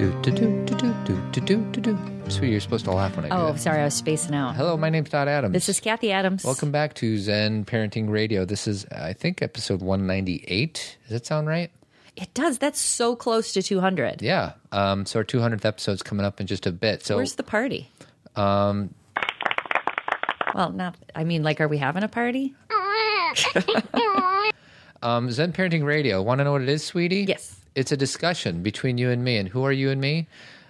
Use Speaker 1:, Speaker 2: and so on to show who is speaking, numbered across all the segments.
Speaker 1: Do do do do do do do do do do. Sweetie, you're supposed to laugh when I do
Speaker 2: Oh,
Speaker 1: that.
Speaker 2: sorry, I was spacing out.
Speaker 1: Hello, my name's Todd Adams.
Speaker 2: This is Cathy Adams.
Speaker 1: Welcome back to Zen Parenting Radio. This is, I think, episode 198. Does that sound right?
Speaker 2: It does. That's so close to 200.
Speaker 1: Yeah. Um, so our 200th episode's coming up in just a bit. So
Speaker 2: Where's the party? Um. Well, not. I mean, like, are we having a party?
Speaker 1: um, Zen Parenting Radio. Want to know what it is, sweetie?
Speaker 2: Yes.
Speaker 1: It's a discussion between you and me. And who are you and me?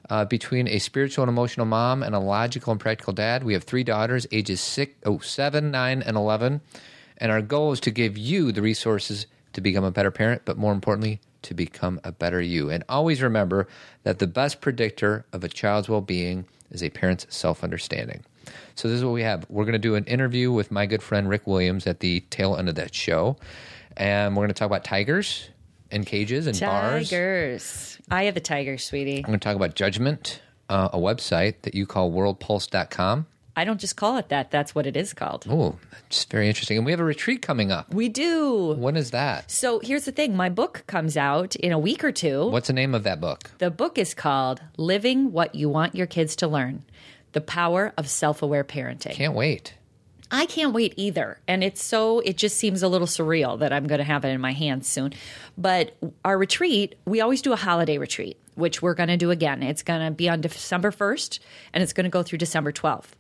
Speaker 1: Uh, between a spiritual and emotional mom and a logical and practical dad. We have three daughters, ages six, oh, seven, nine, and 11. And our goal is to give you the resources to become a better parent, but more importantly, to become a better you. And always remember that the best predictor of a child's well being is a parent's self understanding. So, this is what we have. We're going to do an interview with my good friend Rick Williams at the tail end of that show. And we're going to talk about tigers and cages and bars.
Speaker 2: Tigers. I have the tiger, sweetie.
Speaker 1: I'm going to talk about Judgment, uh, a website that you call worldpulse.com.
Speaker 2: I don't just call it that. That's what it is called.
Speaker 1: Oh, that's very interesting. And we have a retreat coming up.
Speaker 2: We do.
Speaker 1: When is that?
Speaker 2: So here's the thing my book comes out in a week or two.
Speaker 1: What's the name of that book?
Speaker 2: The book is called Living What You Want Your Kids to Learn The Power of Self Aware Parenting.
Speaker 1: Can't wait.
Speaker 2: I can't wait either. And it's so, it just seems a little surreal that I'm going to have it in my hands soon. But our retreat, we always do a holiday retreat, which we're going to do again. It's going to be on December 1st and it's going to go through December 12th.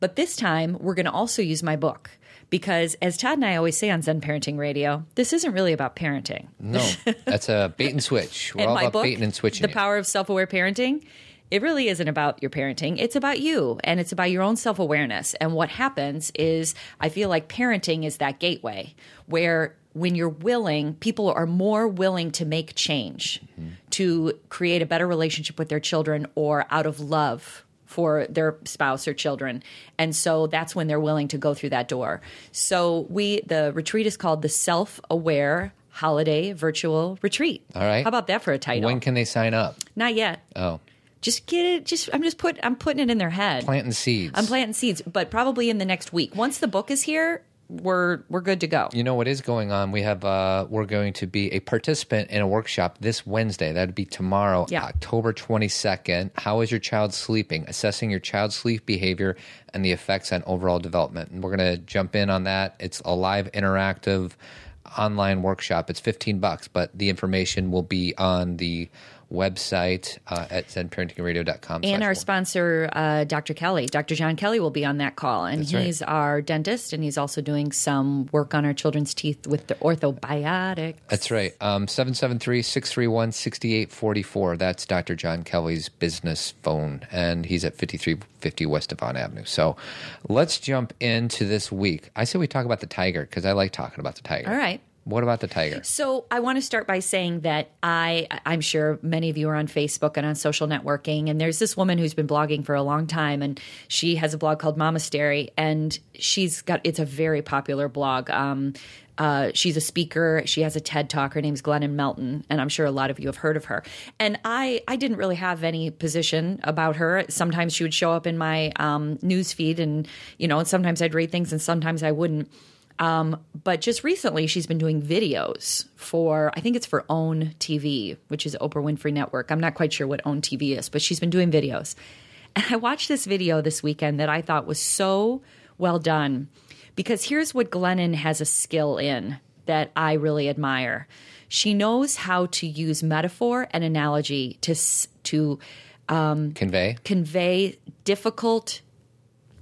Speaker 2: But this time, we're going to also use my book because, as Todd and I always say on Zen Parenting Radio, this isn't really about parenting.
Speaker 1: No, that's a bait and switch. We're
Speaker 2: And
Speaker 1: all
Speaker 2: my
Speaker 1: about
Speaker 2: book,
Speaker 1: baiting and switching.
Speaker 2: The
Speaker 1: it.
Speaker 2: Power of Self Aware Parenting, it really isn't about your parenting. It's about you and it's about your own self awareness. And what happens is, I feel like parenting is that gateway where when you're willing, people are more willing to make change,
Speaker 1: Mm-hmm.
Speaker 2: to create a better relationship with their children or out of love for their spouse or children. And so that's when they're willing to go through that door. So we the retreat is called the Self-Aware Holiday Virtual Retreat.
Speaker 1: All right.
Speaker 2: How about that for a title?
Speaker 1: When can they sign up?
Speaker 2: Not yet.
Speaker 1: Oh,
Speaker 2: Just get it. Just I'm just put I'm putting it in their head.
Speaker 1: planting seeds.
Speaker 2: I'm planting seeds, but probably in the next week. Once the book is here, we're we're good to go.
Speaker 1: You know what is going on? We have uh we're going to be a participant in a workshop this Wednesday. That'd be tomorrow,
Speaker 2: Yeah.
Speaker 1: October 22nd. How is your child sleeping? Assessing your child's sleep behavior and the effects on overall development. And we're going to jump in on that. It's a live interactive online workshop. It's 15 bucks, but the information will be on the website uh, at zenparentingradio.com.
Speaker 2: And our sponsor, uh, Dr. Kelly, Dr. John Kelly, will be on that call, and
Speaker 1: right.
Speaker 2: he's our dentist, and he's also doing some work on our children's teeth with the orthobiotics.
Speaker 1: That's right. Um, 773-631-6844. That's Dr. John Kelly's business phone, and he's at 5350 West Devon Avenue. So let's jump into this week. I say we talk about the tiger because I like talking about the tiger.
Speaker 2: All right.
Speaker 1: What about the tiger?
Speaker 2: So I want to start by saying that I I'm sure many of you are on Facebook and on social networking and there's this woman who's been blogging for a long time and she has a blog called Mama Momastery and she's got it's a very popular blog. Um, uh, she's a speaker. She has a TED talk. Her name's Glennon Melton, and I'm sure a lot of you have heard of her. And I, I didn't really have any position about her. Sometimes she would show up in my um, news feed, and you know, and sometimes I'd read things, and sometimes I wouldn't. Um, but just recently, she's been doing videos for, I think it's for OWN TV, which is Oprah Winfrey Network. I'm not quite sure what OWN TV is, but she's been doing videos. And I watched this video this weekend that I thought was so well done because here's what Glennon has a skill in that I really admire. She knows how to use metaphor and analogy to to
Speaker 1: Convey?
Speaker 2: convey difficult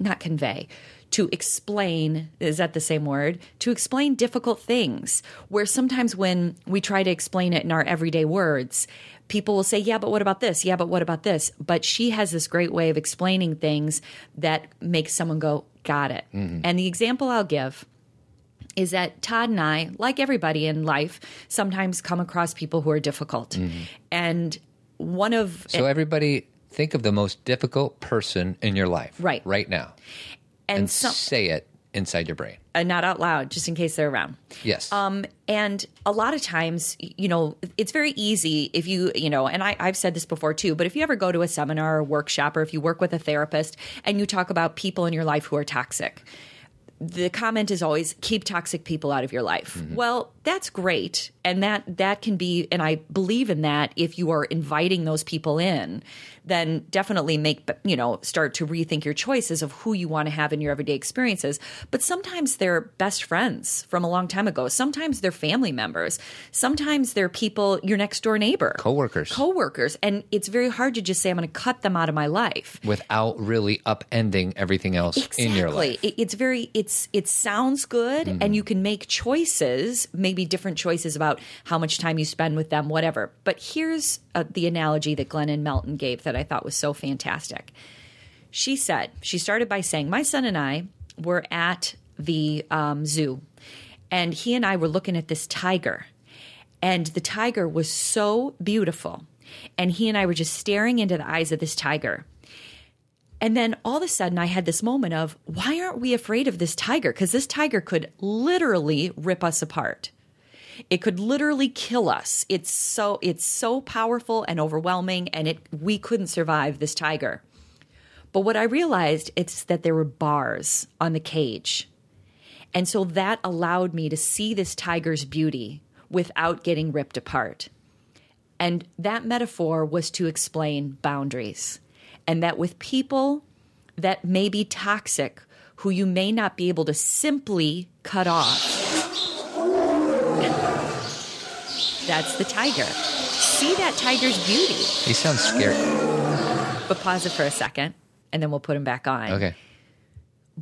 Speaker 2: not convey to explain is that the same word to explain difficult things where sometimes when we try to explain it in our everyday words people will say yeah but what about this yeah but what about this but she has this great way of explaining things that makes someone go got it mm-hmm. and the example i'll give is that Todd and I, like everybody in life, sometimes come across people who are difficult. Mm-hmm. And one of
Speaker 1: So everybody think of the most difficult person in your life.
Speaker 2: Right.
Speaker 1: Right now.
Speaker 2: And,
Speaker 1: And
Speaker 2: some,
Speaker 1: say it inside your brain.
Speaker 2: uh, not out loud, just in case they're around.
Speaker 1: Yes.
Speaker 2: Um, and a lot of times, you know, it's very easy if you, you know, and I, I've said this before too, but if you ever go to a seminar or workshop or if you work with a therapist and you talk about people in your life who are toxic, the comment is always keep toxic people out of your life. Well, that's great. And that that can be and I believe in that if you are inviting those people in, then definitely make you know, start to rethink your choices of who you want to have in your everyday experiences. But sometimes they're best friends from a long time ago. Sometimes they're family members. Sometimes they're people your next door neighbor.
Speaker 1: Coworkers.
Speaker 2: Coworkers. And it's very hard to just say I'm going to cut them out of my life
Speaker 1: without really upending everything else in your life.
Speaker 2: It, it's very it's it sounds good and you can make choices, maybe different choices about how much time you spend with them, whatever. But here's uh, the analogy that Glennon Melton gave that I thought was so fantastic. She said, she started by saying, My son and I were at the um, zoo, and he and I were looking at this tiger, and the tiger was so beautiful. And he and I were just staring into the eyes of this tiger. And then all of a sudden, I had this moment of, why aren't we afraid of this tiger? Because this tiger could literally rip us apart. It could literally kill us. It's so it's so powerful and overwhelming, and it we couldn't survive this tiger. But what I realized is that there were bars on the cage, and so that allowed me to see this tiger's beauty without getting ripped apart. And that metaphor was to explain boundaries. And that with people that may be toxic, who you may not be able to simply cut off, that's the tiger. See that tiger's beauty.
Speaker 1: He sounds scary.
Speaker 2: But pause it for a second, and then we'll put him back on.
Speaker 1: Okay.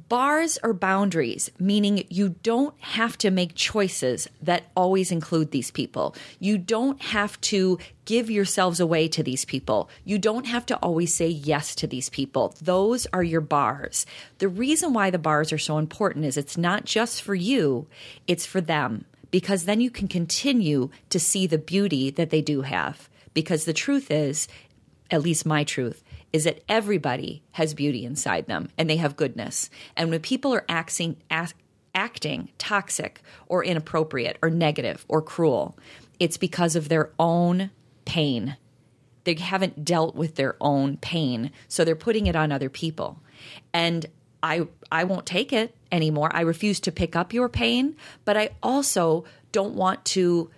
Speaker 2: Bars are boundaries, meaning you don't have to make choices that always include these people. You don't have to give yourselves away to these people. You don't have to always say yes to these people. Those are your bars. The reason why the bars are so important is it's not just for you, it's for them, because then you can continue to see the beauty that they do have. Because the truth is, at least my truth, is that everybody has beauty inside them and they have goodness. And when people are acting, act, acting toxic or inappropriate or negative or cruel, it's because of their own pain. They haven't dealt with their own pain, so they're putting it on other people. And I I won't take it anymore. I refuse to pick up your pain, but I also don't want to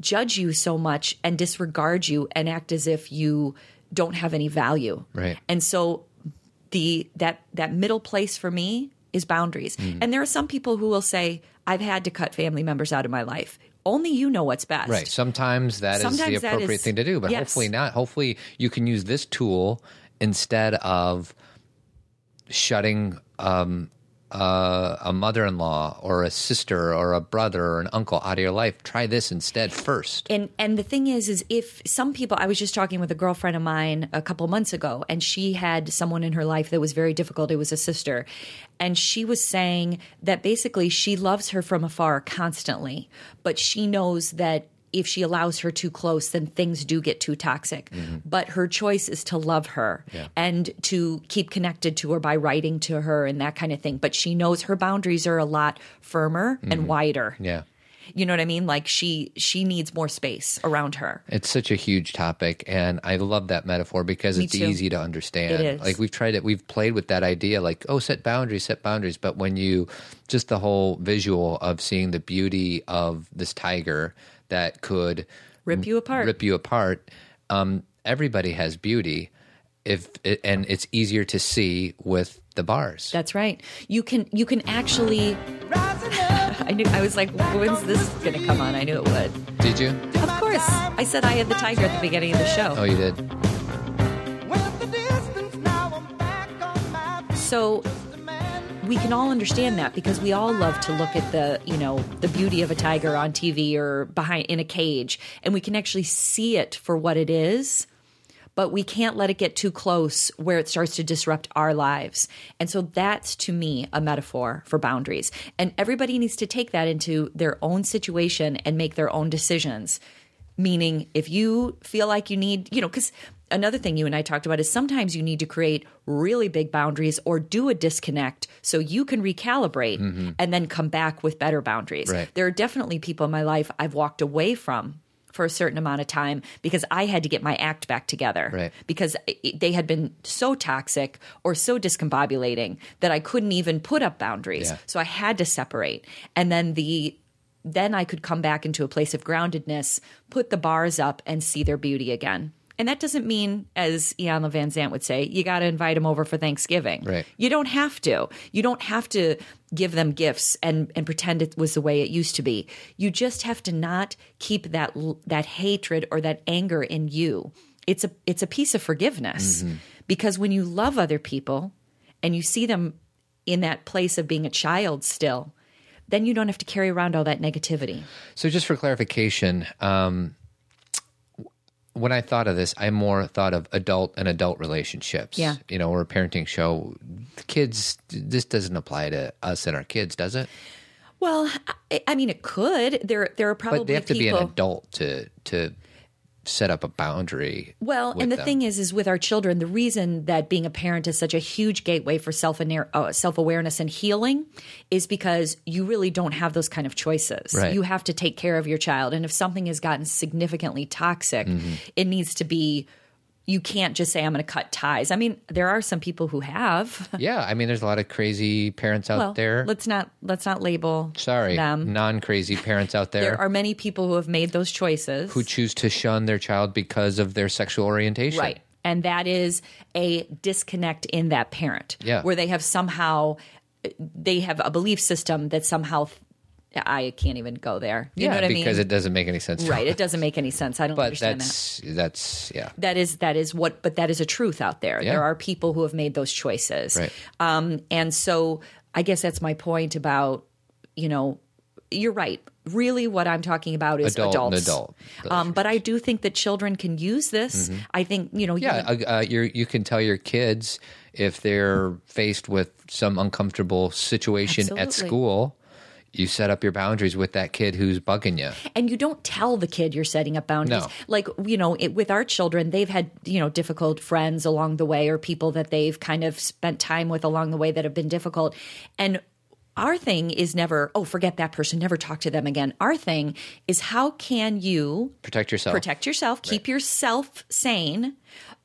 Speaker 2: judge you so much and disregard you and act as if you don't have any value.
Speaker 1: Right.
Speaker 2: And so the that that middle place for me is boundaries.
Speaker 1: Mm.
Speaker 2: And there are some people who will say I've had to cut family members out of my life. Only you know what's best.
Speaker 1: Right. Sometimes that is
Speaker 2: Sometimes
Speaker 1: the appropriate
Speaker 2: is-
Speaker 1: thing to do, but
Speaker 2: yes.
Speaker 1: hopefully not. Hopefully you can use this tool instead of shutting um, uh, a mother-in-law or a sister or a brother or an uncle out of your life. Try this instead first.
Speaker 2: and and the thing is is if some people i was just talking with a girlfriend of mine a couple months ago and she had someone in her life that was very difficult it was a sister and she was saying that basically she loves her from afar constantly but she knows that if she allows her too close then things do get too toxic mm-hmm. but her choice is to love her
Speaker 1: Yeah.
Speaker 2: and to keep connected to her by writing to her and that kind of thing but she knows her boundaries are a lot firmer and mm-hmm. wider
Speaker 1: Yeah.
Speaker 2: you know what I mean? Like she she needs more space around her.
Speaker 1: It's such a huge topic, and I love that metaphor because
Speaker 2: Me
Speaker 1: it's
Speaker 2: too.
Speaker 1: easy to understand.
Speaker 2: It is.
Speaker 1: Like we've tried it, we've played with that idea, like oh, set boundaries, set boundaries. But when you just the whole visual of seeing the beauty of this tiger that could
Speaker 2: Rip you apart.
Speaker 1: rip you apart. Um, everybody has beauty, if and it's easier to see with the bars.
Speaker 2: That's right. You can you can actually I knew I was like, when's this gonna come on? I knew it would.
Speaker 1: Did you?
Speaker 2: Of course. I said I had the tiger at the beginning of the show.
Speaker 1: Oh, you did.
Speaker 2: So we can all understand that because we all love to look at the you know the beauty of a tiger on TV or behind in a cage and we can actually see it for what it is but we can't let it get too close where it starts to disrupt our lives. And so that's to me a metaphor for boundaries. And everybody needs to take that into their own situation and make their own decisions. Meaning, if you feel like you need, you know, because another thing you and I talked about is sometimes you need to create really big boundaries or do a disconnect so you can recalibrate mm-hmm. and then come back with better boundaries.
Speaker 1: Right.
Speaker 2: There are definitely people in my life I've walked away from for a certain amount of time because I had to get my act back together.
Speaker 1: Right.
Speaker 2: Because they had been so toxic or so discombobulating that I couldn't even put up boundaries.
Speaker 1: Yeah.
Speaker 2: So I had to separate. And then the then I could come back into a place of groundedness, put the bars up, and see their beauty again. And that doesn't mean, as Iyanla Vanzant would say, you got to invite them over for Thanksgiving.
Speaker 1: Right.
Speaker 2: You don't have to. You don't have to give them gifts and, and pretend it was the way it used to be. You just have to not keep that that hatred or that anger in you. It's a it's a piece of forgiveness because when you love other people and you see them in that place of being a child still, then you don't have to carry around all that negativity.
Speaker 1: So, just for clarification, um, when I thought of this, I more thought of adult and adult relationships.
Speaker 2: Yeah.
Speaker 1: You know, we're a parenting show. Kids, this doesn't apply to us and our kids, does it?
Speaker 2: Well, I, I mean, it could. There, there are probably
Speaker 1: But they have to be an adult to to set up a boundary.
Speaker 2: Well, and the
Speaker 1: them.
Speaker 2: thing is, is with our children, the reason that being a parent is such a huge gateway for self uh, self awareness and healing is because you really don't have those kind of choices.
Speaker 1: Right.
Speaker 2: You have to take care of your child, and if something has gotten significantly toxic,
Speaker 1: Mm-hmm.
Speaker 2: it needs to be. You can't just say I'm going to cut ties. I mean, there are some people who have.
Speaker 1: Yeah, I mean, there's a lot of crazy parents out
Speaker 2: well,
Speaker 1: there.
Speaker 2: let's not let's not label
Speaker 1: Sorry,
Speaker 2: them.
Speaker 1: non-crazy parents out there,
Speaker 2: There are many people who have made those choices.
Speaker 1: who choose to shun their child because of their sexual orientation.
Speaker 2: Right. And that is a disconnect in that parent.
Speaker 1: Yeah.
Speaker 2: Where they have somehow they have a belief system that somehow I can't even go there. You
Speaker 1: yeah,
Speaker 2: know what I mean?
Speaker 1: because it doesn't make any sense.
Speaker 2: right. It doesn't make any sense. I don't
Speaker 1: but
Speaker 2: understand that.
Speaker 1: that's that's yeah.
Speaker 2: That is that is what but that is a truth out there.
Speaker 1: Yeah.
Speaker 2: There are people who have made those choices.
Speaker 1: Right.
Speaker 2: Um and so I guess that's my point about, you know, you're right. Really what I'm talking about is
Speaker 1: Adult
Speaker 2: adults.
Speaker 1: adult
Speaker 2: Um, but I do think that children can use this. I think, you know,
Speaker 1: Yeah,
Speaker 2: even-
Speaker 1: uh, uh, you you can tell your kids if they're faced with some uncomfortable situation at school, you set up your boundaries with that kid who's bugging you.
Speaker 2: and you don't tell the kid you're setting up boundaries
Speaker 1: No.
Speaker 2: like you know it, with our children they've had you know difficult friends along the way or people that they've kind of spent time with along the way that have been difficult and our thing is never oh forget that person never talk to them again our thing is how can you
Speaker 1: Protect yourself.
Speaker 2: protect yourself keep yourself sane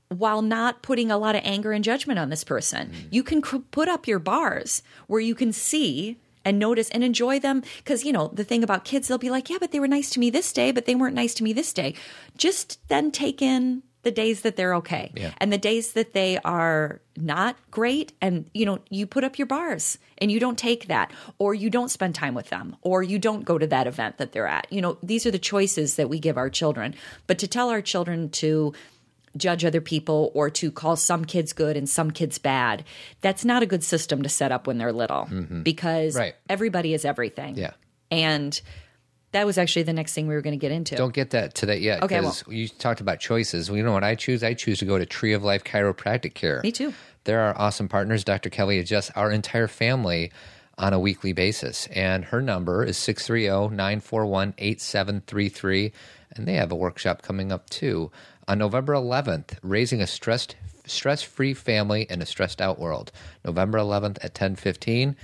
Speaker 2: while not putting a lot of anger and judgment on this person mm. you can cr- put up your bars where you can see and notice and enjoy them. Because you know the thing about kids they'll be like yeah but they were nice to me this day but they weren't nice to me this day. Just then take in the days that they're okay
Speaker 1: Yeah.
Speaker 2: and the days that they are not great and you know you put up your bars and you don't take that or you don't spend time with them or you don't go to that event that they're at. You know these are the choices that we give our children. But to tell our children to judge other people or to call some kids good and some kids bad that's not a good system to set up when they're little mm-hmm. because
Speaker 1: Right.
Speaker 2: everybody is everything
Speaker 1: Yeah.
Speaker 2: and that was actually the next thing we were going to get into
Speaker 1: Don't get that to that yet.
Speaker 2: Okay,
Speaker 1: because you talked about choices. Well, you know what I choose? I choose to go to Tree of Life Chiropractic Care.
Speaker 2: Me too.
Speaker 1: They're our awesome partners. Dr. Kelly adjusts our entire family on a weekly basis. And her number is 630 941 8733. And they have a workshop coming up too on November 11th, raising a stressed stress-free family in a stressed out world. November 11th at 1015.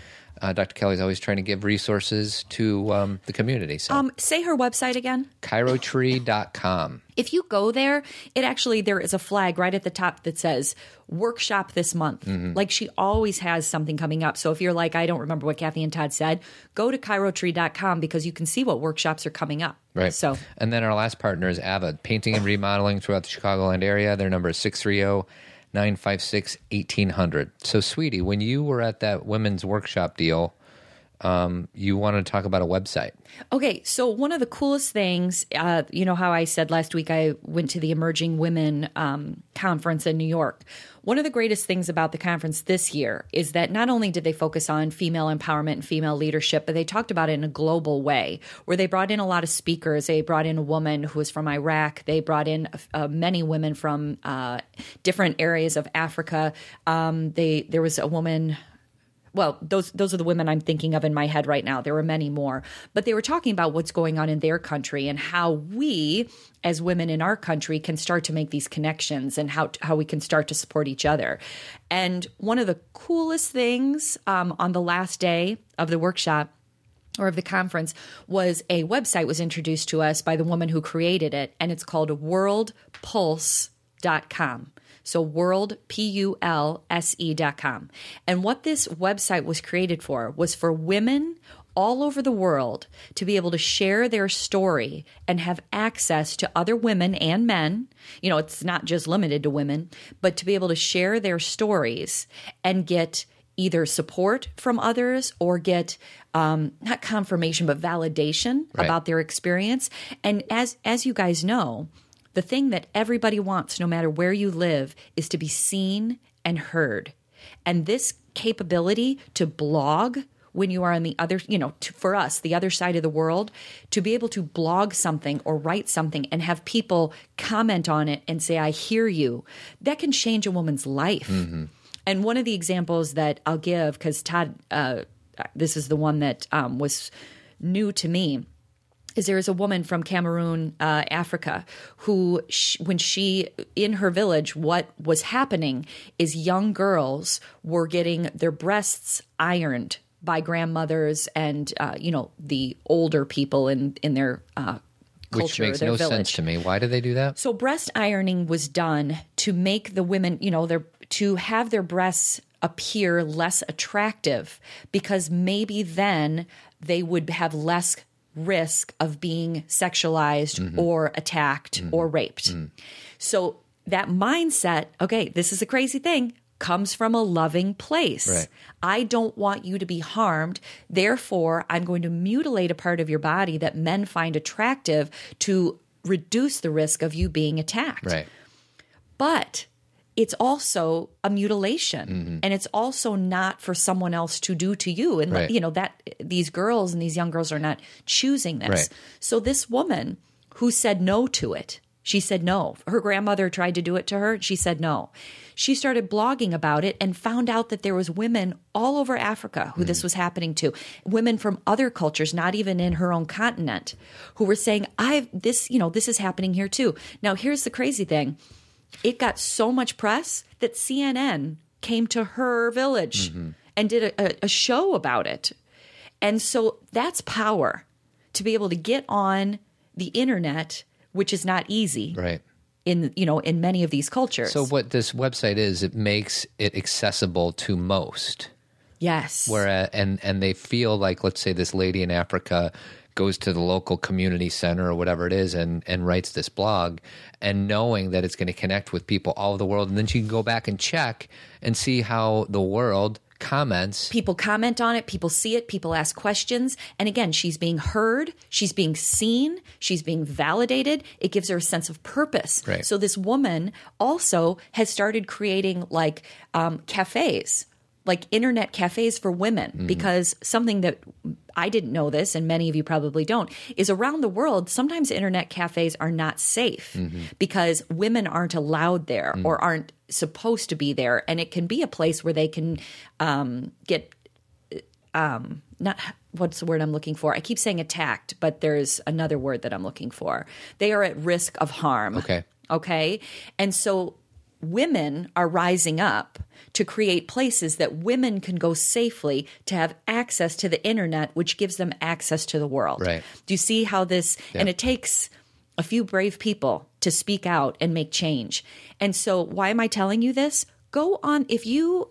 Speaker 1: Uh, Dr. Kelly's always trying to give resources to um, the community. So,
Speaker 2: um, say her website again
Speaker 1: chirotree.com.
Speaker 2: if you go there, it actually there is a flag right at the top that says workshop this month.
Speaker 1: Mm-hmm.
Speaker 2: Like she always has something coming up. So if you're like, I don't remember what Cathy and Todd said, go to chirotree.com because you can see what workshops are coming up.
Speaker 1: Right.
Speaker 2: So
Speaker 1: and then our last partner is Avid, painting and remodeling throughout the Chicagoland area. Their number is 630 956 1800. So, sweetie, when you were at that women's workshop deal, um, you want to talk about a website.
Speaker 2: Okay, so one of the coolest things, uh, you know how I said last week I went to the Emerging Women um, conference in New York. One of the greatest things about the conference this year is that not only did they focus on female empowerment and female leadership, but they talked about it in a global way, where they brought in a lot of speakers. They brought in a woman who was from Iraq. They brought in uh, many women from uh, different areas of Africa. Um, they there was a woman well, those those are the women I'm thinking of in my head right now. There were many more, but they were talking about what's going on in their country and how we, as women in our country, can start to make these connections and how how we can start to support each other. And one of the coolest things um, on the last day of the workshop or of the conference was a website was introduced to us by the woman who created it and it's called worldpulse.com so world p-u-l-s-e dot com and what this website was created for was for women all over the world to be able to share their story and have access to other women and men. You know, it's not just limited to women, but to be able to share their stories and get either support from others or get um, not confirmation but validation
Speaker 1: Right.
Speaker 2: about their experience. And as as you guys know, the thing that everybody wants, no matter where you live, is to be seen and heard. And this capability to blog when you are on the other, you know, to, for us, the other side of the world, to be able to blog something or write something and have people comment on it and say, I hear you, that can change a woman's life. And one of the examples that I'll give, because Todd, uh, this is the one that um, was new to me is there is a woman from Cameroon, uh, Africa, who, sh- when she, in her village, what was happening is young girls were getting their breasts ironed by grandmothers and, uh, you know, the older people in, in their uh, culture,
Speaker 1: Which makes no
Speaker 2: village.
Speaker 1: sense to me. Why do they do that?
Speaker 2: So breast ironing was done to make the women, you know, their to have their breasts appear less attractive because maybe then they would have less risk of being sexualized mm-hmm. or attacked mm-hmm. or raped. Mm. So that mindset, okay, this is a crazy thing, comes from a loving place.
Speaker 1: Right.
Speaker 2: I don't want you to be harmed. Therefore, I'm going to mutilate a part of your body that men find attractive to reduce the risk of you being attacked.
Speaker 1: Right.
Speaker 2: But it's also a mutilation. Mm-hmm. And it's also not for someone else to do to you. And
Speaker 1: Right.
Speaker 2: you know that these girls and these young girls are not choosing this.
Speaker 1: Right.
Speaker 2: so this woman who said no to it she said no. Her grandmother tried to do it to her she said no. She started blogging about it and found out that there was women all over africa who this mm. was happening to. Women from other cultures not even in her own continent who were saying i've this you know this is happening here too. Now here's the crazy thing it got so much press that CNN came to her village mm-hmm. and did a, a, a show about it. And so that's power to be able to get on the internet, which is not easy
Speaker 1: Right.
Speaker 2: in you know in many of these cultures.
Speaker 1: So what this website is, it makes it accessible to most.
Speaker 2: yes,
Speaker 1: Where and and they feel like, let's say, this lady in Africa goes to the local community center or whatever it is and and writes this blog, and knowing that it's going to connect with people all over the world, and then she can go back and check and see how the world comments.
Speaker 2: people comment on it, people see it, people ask questions. And again, she's being heard, she's being seen, she's being validated. It gives her a sense of purpose.
Speaker 1: Right.
Speaker 2: So this woman also has started creating like um, cafes, like internet cafes for women, because something that I didn't know this, and many of you probably don't, is around the world, sometimes internet cafes are not safe because women aren't allowed there or aren't supposed to be there. And it can be a place where they can um, get um, not what's the word I'm looking for? I keep saying attacked, but there's another word that I'm looking for. They are at risk of harm.
Speaker 1: Okay.
Speaker 2: Okay. And so women are rising up to create places that women can go safely to have access to the internet, which gives them access to the world.
Speaker 1: Right.
Speaker 2: Do you see how this, and it takes a few brave people to speak out and make change. And so, why am I telling you this? Go on, if you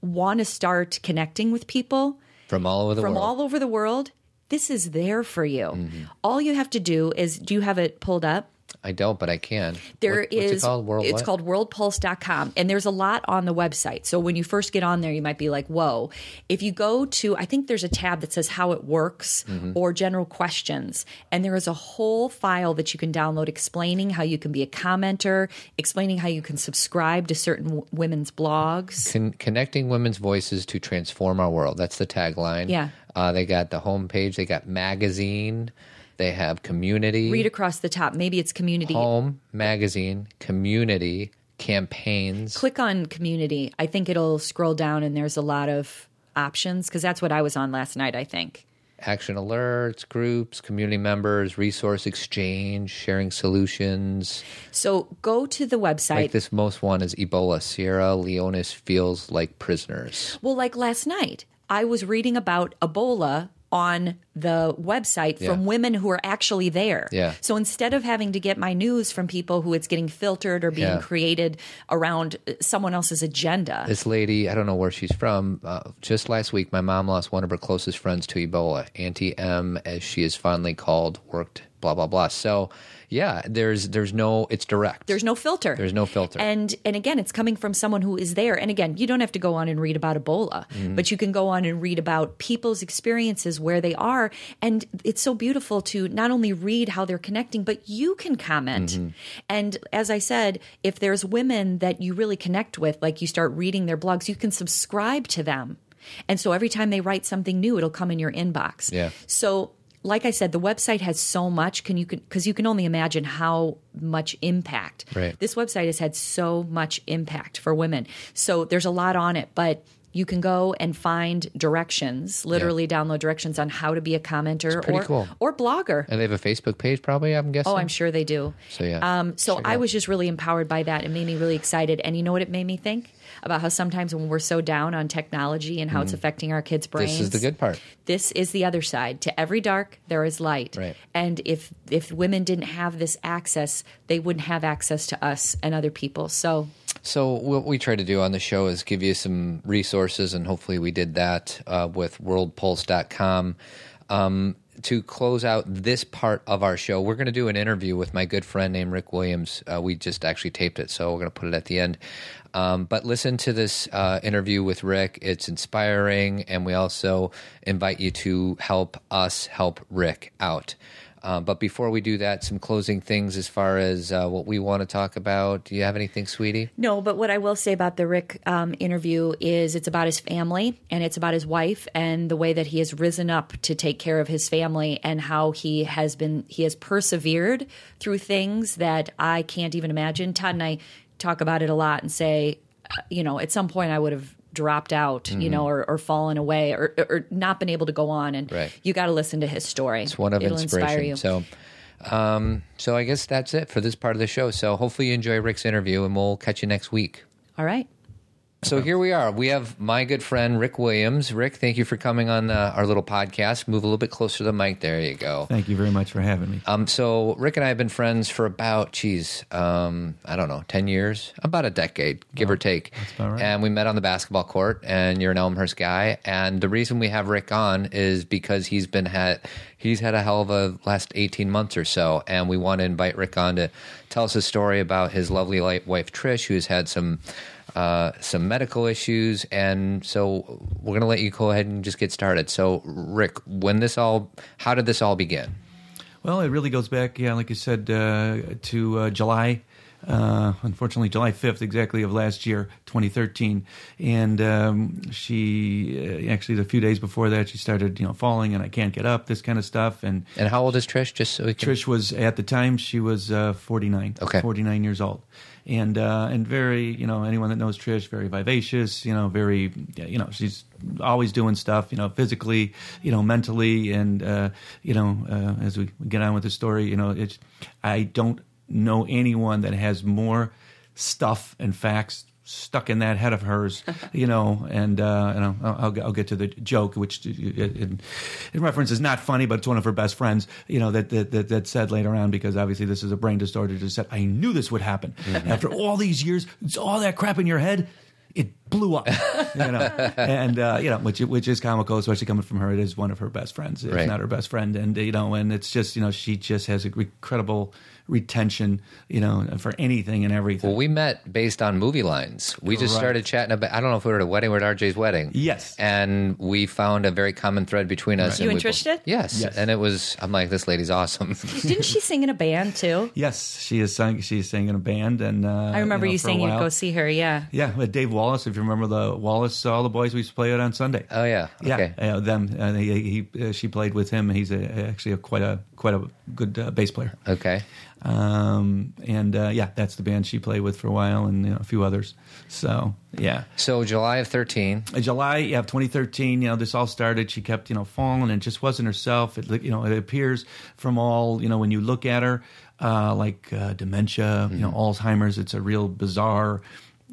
Speaker 2: want to start connecting with people,
Speaker 1: From all over the
Speaker 2: from
Speaker 1: world.
Speaker 2: all over the world, this is there for you.
Speaker 1: Mm-hmm.
Speaker 2: All you have to do is do you have it pulled up?
Speaker 1: I don't, but I can.
Speaker 2: There
Speaker 1: What-
Speaker 2: is.
Speaker 1: it called? World
Speaker 2: it's
Speaker 1: what?
Speaker 2: called worldpulse.com and there's a lot on the website. So when you first get on there you might be like, "Whoa." If you go to I think there's a tab that says how it works
Speaker 1: Mm-hmm.
Speaker 2: or general questions and there is a whole file that you can download explaining how you can be a commenter, explaining how you can subscribe to certain w- women's blogs.
Speaker 1: Con- connecting women's voices to transform our world. That's the tagline.
Speaker 2: Yeah.
Speaker 1: Uh, they got the homepage. They got magazine. They have community.
Speaker 2: Read across the top. Maybe it's community.
Speaker 1: home magazine community campaigns.
Speaker 2: click on community. I think it'll scroll down and there's a lot of options because that's what I was on last night, I think.
Speaker 1: action alerts, groups, community members, resource exchange, sharing solutions.
Speaker 2: So go to the website.
Speaker 1: Like this most one is Ebola. Sierra Leone's feels like prisoners.
Speaker 2: well, like last night, I was reading about Ebola on the website from
Speaker 1: Yeah.
Speaker 2: women who are actually there.
Speaker 1: Yeah.
Speaker 2: So instead of having to get my news from people who it's getting filtered or being
Speaker 1: Yeah.
Speaker 2: created around uh, someone else's agenda.
Speaker 1: This lady, I don't know where she's from. Uh, just last week, my mom lost one of her closest friends to Ebola. Auntie M, as she is fondly called, worked blah blah blah. So, yeah, there's there's no, it's direct.
Speaker 2: There's no filter.
Speaker 1: There's no filter.
Speaker 2: And and again, it's coming from someone who is there. And again, you don't have to go on and read about Ebola,
Speaker 1: Mm-hmm.
Speaker 2: but you can go on and read about people's experiences where they are. And it's so beautiful to not only read how they're connecting, but you can comment.
Speaker 1: Mm-hmm.
Speaker 2: And as I said, if there's women that you really connect with, like you start reading their blogs, you can subscribe to them. And so every time they write something new, it'll come in your inbox.
Speaker 1: Yeah.
Speaker 2: So, like I said, the website has so much. Can you can, because you can only imagine how much impact
Speaker 1: Right.
Speaker 2: this website has had so much impact for women. So there's a lot on it, but you can go and find directions, literally download directions on how to be a commenter or
Speaker 1: cool.
Speaker 2: or blogger.
Speaker 1: and they have a Facebook page, probably. I'm guessing.
Speaker 2: Oh, I'm sure they do.
Speaker 1: So, yeah.
Speaker 2: Um, so
Speaker 1: Check
Speaker 2: I
Speaker 1: out.
Speaker 2: was just really empowered by that. It made me really excited. And you know what it made me think about how sometimes when we're so down on technology and how it's affecting our kids' brains.
Speaker 1: This is the good part.
Speaker 2: This is the other side. To every dark, there is light.
Speaker 1: Right.
Speaker 2: And if if women didn't have this access, they wouldn't have access to us and other people. So
Speaker 1: So what we try to do on the show is give you some resources, and hopefully we did that uh, with worldpulse.com. Um, to close out this part of our show, we're going to do an interview with my good friend named Rick Williams. Uh, we just actually taped it, so we're going to put it at the end. Um, but listen to this uh, interview with Rick. It's inspiring, and we also invite you to help us help Rick out. Uh, but before we do that, some closing things as far as uh, what we want to talk about. Do you have anything, sweetie?
Speaker 2: No, but what I will say about the Rick um, interview is it's about his family and it's about his wife and the way that he has risen up to take care of his family and how he has been he has persevered through things that I can't even imagine. Todd and I talk about it a lot and say, uh, you know, at some point I would have dropped out, you know, or, or fallen away or, or not been able to go on. And
Speaker 1: Right.
Speaker 2: you got to listen to his story.
Speaker 1: It's one of
Speaker 2: It'll
Speaker 1: inspiration.
Speaker 2: inspire you.
Speaker 1: So, um, so I guess that's it for this part of the show. So hopefully you enjoy Rick's interview, and we'll catch you next week.
Speaker 2: All right.
Speaker 1: So here we are. We have my good friend Rick Williams. Rick, thank you for coming on uh, our little podcast. Move a little bit closer to the mic. There you go.
Speaker 3: Thank you very much for having me.
Speaker 1: Um, so Rick and I have been friends for about, geez, um, I don't know, ten years, about a decade, give or take. That's
Speaker 3: about right.
Speaker 1: And we met on the basketball court, and you're an Elmhurst guy. And the reason we have Rick on is because he's been had he's had a hell of a last eighteen months or so, and we want to invite Rick on to tell us a story about his lovely wife Trish, who's had some. Uh, some medical issues, and so we're going to let you go ahead and just get started. So, Rick, when this all, how did this all begin?
Speaker 3: Well, it really goes back, yeah, like you said, uh, to uh, July. Uh, unfortunately, July 5th, exactly of last year, 2013. And um, she, uh, actually, a few days before that, she started, you know, falling and I can't get up, this kind of stuff. And
Speaker 1: And how old is Trish? Just so can.
Speaker 3: Trish was, at the time, she was uh, 49.
Speaker 1: Okay.
Speaker 3: 49 years old. And uh, and very, you know, anyone that knows Trish, very vivacious, you know, very, you know, she's always doing stuff, you know, physically, you know, mentally. And, uh, you know, uh, as we get on with the story, you know, it's, I don't know anyone that has more stuff and facts stuck in that head of hers, you know, and uh, and I'll, I'll, I'll get to the joke, which in, in reference is not funny, but it's one of her best friends, you know, that that, that, that said later on because obviously this is a brain disorder. Just said, I knew this would happen after all these years, it's all that crap in your head. It blew up, you know, and uh, you know, which which is comical, especially coming from her. It is one of her best friends, if
Speaker 1: Right.
Speaker 3: not her best friend, and you know, and it's just you know, she just has an incredible retention, you know, for anything and everything.
Speaker 1: Well, we met based on movie lines. We just
Speaker 3: Right.
Speaker 1: started chatting about. I don't know if we were at a wedding or at RJ's wedding.
Speaker 3: Yes.
Speaker 1: and we found a very common thread between us.
Speaker 2: You
Speaker 1: we
Speaker 2: and Trish
Speaker 1: both-
Speaker 2: did?
Speaker 1: Yes.
Speaker 3: Yes.
Speaker 1: and it was. I'm like, this lady's awesome.
Speaker 2: Didn't she sing in a band too?
Speaker 3: Yes, she is sang. She's sang in a band, and uh,
Speaker 2: I remember
Speaker 3: know,
Speaker 2: you saying you'd go see her. Yeah.
Speaker 3: Yeah, with Dave Wallace. If you remember the Wallace, all the boys we used to play with on Sunday.
Speaker 1: oh yeah. Okay.
Speaker 3: Yeah, uh, them. Uh, he, he uh, she played with him. He's a, actually a, quite a quite a good uh, bass player.
Speaker 1: Okay.
Speaker 3: Um, and uh, yeah, that's the band she played with for a while, and you know, a few others. So yeah,
Speaker 1: So July of 13.
Speaker 3: Uh, July, yeah, of 2013. You know, this all started. She kept, you know, falling and just wasn't herself. It, you know, it appears from all, you know, when you look at her, uh, like uh, dementia, you know, Alzheimer's. It's a real bizarre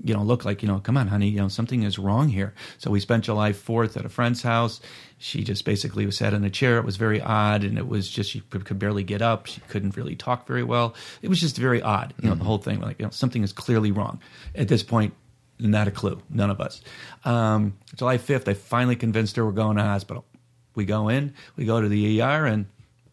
Speaker 3: you know, look like, you know, come on, honey, you know, something is wrong here. So we spent July 4th at a friend's house. She just basically was sat in a chair. It was very odd. And it was just, she could barely get up. She couldn't really talk very well. It was just very odd, you know, the whole thing. Like, you know, something is clearly wrong. At this point, not a clue. None of us. Um, July 5th, I finally convinced her we're going to hospital. We go in, we go to the ER, and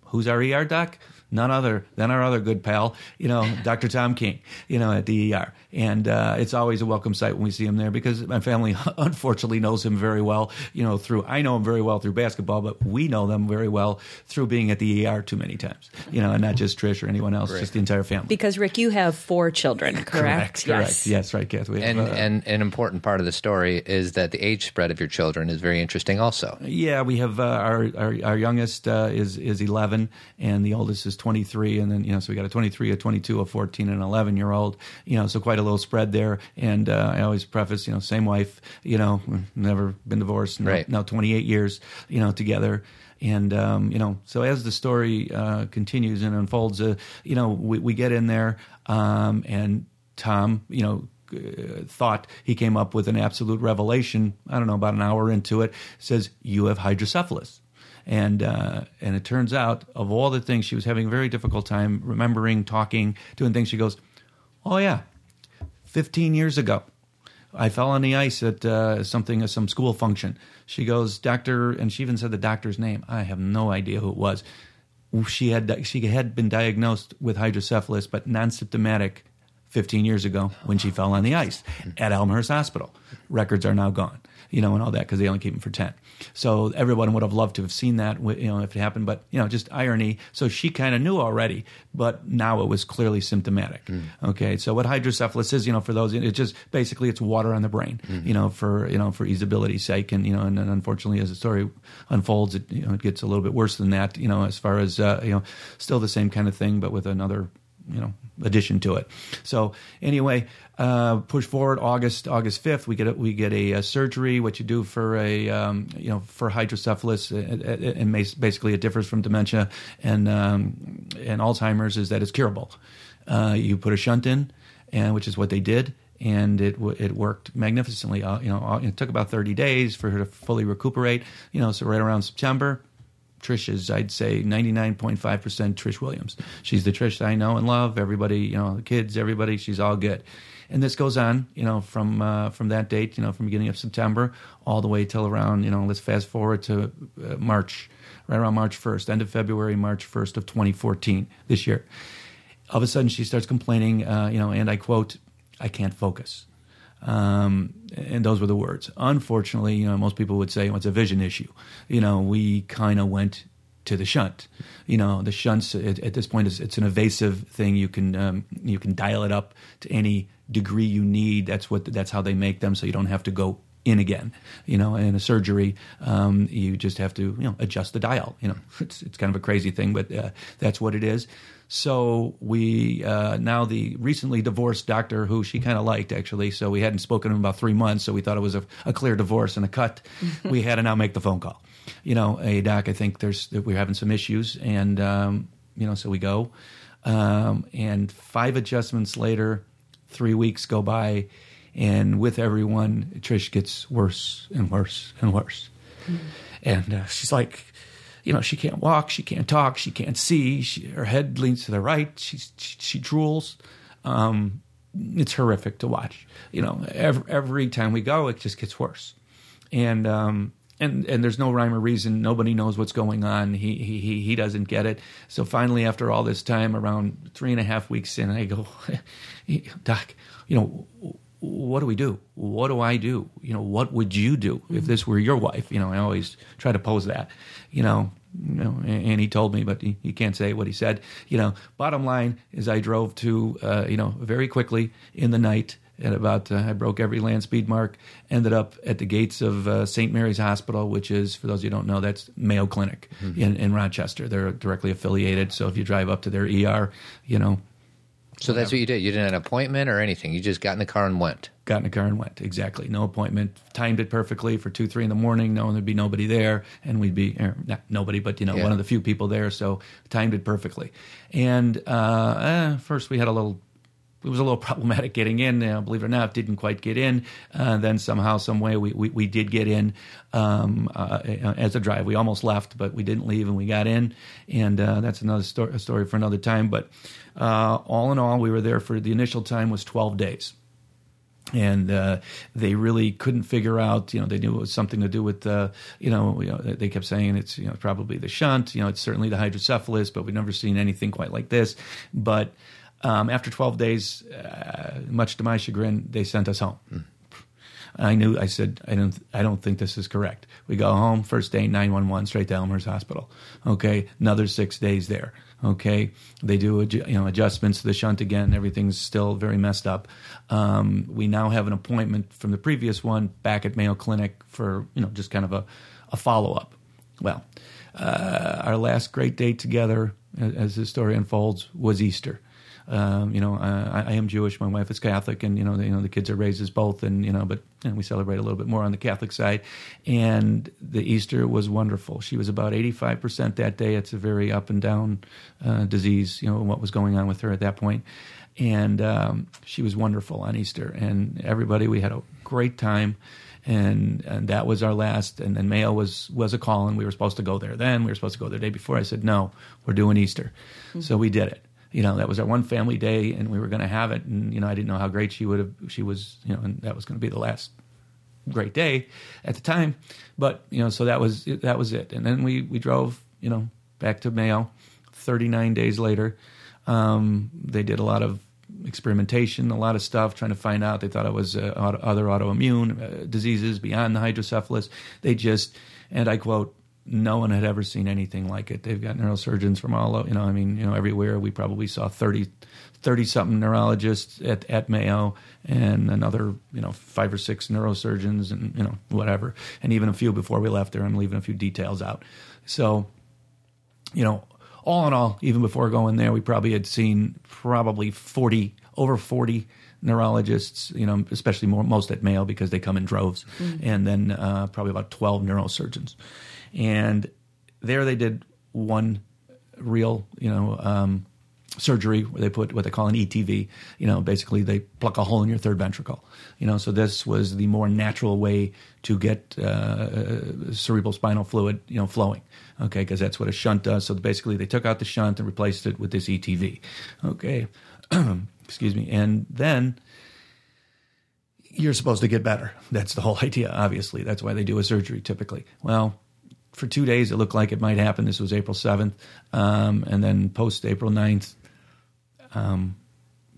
Speaker 3: who's our ER doc? None other than our other good pal, you know, Dr. Tom King, you know, at the ER. And uh, it's always a welcome sight when we see him there because my family unfortunately knows him very well, you know, through, I know him very well through basketball, but we know them very well through being at the ER too many times, you know, and not just Trish or anyone else, just the entire family.
Speaker 2: Because Rick, you have four children, correct?
Speaker 3: correct, correct.
Speaker 2: Yes.
Speaker 3: Yes, right, Kath. Have,
Speaker 1: And
Speaker 3: uh,
Speaker 1: and an important part of the story is that the age spread of your children is very interesting. Also,
Speaker 3: Yeah, we have uh, our, our our youngest uh, is is eleven, and the oldest is twenty three, and then you know, so we got a twenty three, a twenty two, a fourteen, and an eleven year old. You know, so quite a little spread there. And uh, I always preface, you know, same wife, you know, never been divorced, now,
Speaker 1: Right.
Speaker 3: now twenty eight years, you know, together. And um, you know, so as the story uh, continues and unfolds, uh, you know, we, we get in there, um, and Tom, you know, uh, thought he came up with an absolute revelation. I don't know, about an hour into it, says you have hydrocephalus, and uh, and it turns out of all the things she was having a very difficult time remembering, talking, doing things. She goes, "Oh yeah, fifteen years ago." I fell on the ice at uh, something, at some school function. She goes, doctor, and she even said the doctor's name. I have no idea who it was. She had she had been diagnosed with hydrocephalus, but non-symptomatic 15 years ago when she fell on the ice at Elmhurst Hospital. Records are now gone, you know, and all that because they only keep them for 10. So everyone would have loved to have seen that, you know, if it happened, but, you know, just irony. So she kind of knew already, but now it was clearly symptomatic. Okay. So what hydrocephalus is, you know, for those, it's just basically it's water on the brain, you know, for, you know, for easeability's sake. And, you know, and, then unfortunately as the story unfolds, it, you know, it gets a little bit worse than that, you know, as far as, uh, you know, still the same kind of thing, but with another you know addition to it. So anyway, uh, push forward August August fifth. We get a, we get a, uh surgery. What you do for a um, you know for hydrocephalus, and basically it differs from dementia and um, and Alzheimer's is that it's curable. Uh, you put a shunt in, and which is what they did. And it it worked magnificently. Uh, you know, uh, it took about thirty days for her to fully recuperate. You know, so right around September, Trish is, I'd say, 99.5% Trish Williams. She's the Trish I know and love. Everybody, you know, the kids, everybody, she's all good. And this goes on, you know, from uh, from that date, you know, from beginning of September all the way till around, you know, let's fast forward to uh, March, right around March 1st, end of February, March 1st of 2014, this year. All of a sudden, she starts complaining, uh, you know, and I quote, I can't focus. Um, and those were the words. Unfortunately, you know, most people would say well, it's a vision issue. You know, we kind of went to the shunt. You know, the shunts at, at this point is it's an evasive thing. You can um, you can dial it up to any degree you need. That's what that's how they make them, so you don't have to go in again. You know, in a surgery, um, you just have to you know adjust the dial. You know, it's it's kind of a crazy thing, but uh, that's what it is. So we uh, now the recently divorced doctor who she kind of liked actually. So we hadn't spoken to him about three months, so we thought it was a, a clear divorce and a cut. we had to now make the phone call. You know, hey doc, I think there's we're having some issues, and um, you know, so we go, um, and five adjustments later, three weeks go by, and with everyone, Trish gets worse and worse and worse, and uh, she's like you know, she can't walk, she can't talk, she can't see. She, her head leans to the right. She's, she she drools. Um, it's horrific to watch. You know, every, every time we go, it just gets worse. And um, and and there's no rhyme or reason. Nobody knows what's going on. He he he he doesn't get it. So finally, after all this time, around three and a half weeks in, I go, Doc, you know what do we do? What do I do? You know, what would you do if this were your wife? You know, I always try to pose that. You know, you know, and, he told me, but he, he can't say what he said. You know, bottom line is I drove to, uh, you know, very quickly in the night at about, uh, I broke every land speed mark, ended up at the gates of uh, St. Mary's Hospital, which is, for those of you who don't know, that's Mayo Clinic in, in Rochester. They're directly affiliated. So if you drive up to their ER, you know,
Speaker 1: so that's what you did. You didn't have an appointment or anything. You just got in the car and went.
Speaker 3: Got in the car and went. Exactly. No appointment. Timed it perfectly for two, three in the morning, knowing there'd be nobody there, and we'd be er, not nobody, but you know,
Speaker 1: Yeah.
Speaker 3: one of the few people there. So timed it perfectly. And uh, eh, first we had a little. it was a little problematic getting in. You know, believe it or not, didn't quite get in. Uh, then somehow, some way, we, we, we did get in um, uh, as a drive. We almost left, but we didn't leave, and we got in. And uh, that's another story, story for another time. But uh, all in all, we were there for the initial time was 12 days and uh, they really couldn't figure out. You know, they knew it was something to do with, uh, you, know, you know, they kept saying it's you know probably the shunt. You know, it's certainly the hydrocephalus, but we've never seen anything quite like this. But um, after 12 days, uh, much to my chagrin, they sent us home. Mm. I knew. I said, I don't. I don't think this is correct. We go home first day, nine one one, straight to Elmhurst Hospital. Okay, another six days there. Okay, they do you know adjustments to the shunt again. Everything's still very messed up. Um, we now have an appointment from the previous one back at Mayo Clinic for you know just kind of a, a follow up. Well, uh, our last great date together, as the story unfolds, was Easter. Um, you know, I, I, am Jewish. My wife is Catholic, and you know, the, you know, the kids are raised as both, and you know, but you know, we celebrate a little bit more on the Catholic side. And the Easter was wonderful. She was about eighty five percent that day. It's a very up and down uh, disease. You know what was going on with her at that point, and um, she was wonderful on Easter. And everybody, we had a great time and and that was our last. And then Mayo was was a call, and we were supposed to go there. Then we were supposed to go the day before. I said no, we're doing Easter, mm-hmm. so we did it you know that was our one family day and we were going to have it. And you know i didn't know how great she would have she was you know and that was going to be the last great day at the time. But you know so that was that was it. And then we we drove you know back to mayo 39 days later. Um, they did a lot of experimentation a lot of stuff trying to find out. They thought it was uh, auto, other autoimmune uh, diseases beyond the hydrocephalus. They just and i quote no one had ever seen anything like it. They've got neurosurgeons from all, over, you know, I mean, you know, everywhere. We probably saw 30, 30 something neurologists at, at Mayo and another, you know, five or six neurosurgeons and, you know, whatever. And even a few before we left there, I'm leaving a few details out. So, you know, all in all, even before going there, we probably had seen probably 40, over 40 neurologists, you know, especially more, most at Mayo because they come in droves, mm-hmm. and then uh, probably about 12 neurosurgeons. And there they did one real, you know, um, surgery where they put what they call an ETV. You know, basically they pluck a hole in your third ventricle. You know, so this was the more natural way to get uh, cerebral spinal fluid, you know, flowing. Okay, because that's what a shunt does. So basically, they took out the shunt and replaced it with this ETV. Okay, excuse me, and then you're supposed to get better. That's the whole idea. Obviously, that's why they do a surgery typically. Well, for two days, it looked like it might happen. This was April 7th. Um, and then post April 9th, um,